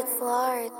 It's large.